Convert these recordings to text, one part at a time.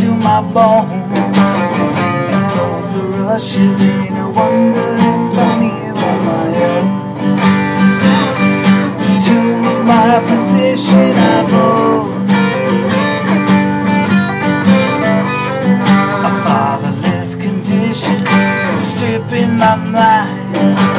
to my bones. And those the rushes in a wonder if I'm even my own. To move my position, I move. A fatherless condition, stripping my mind.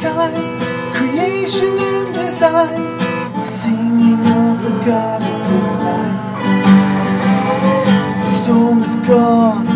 time, creation and design, we're singing of the God of delight. The storm is gone.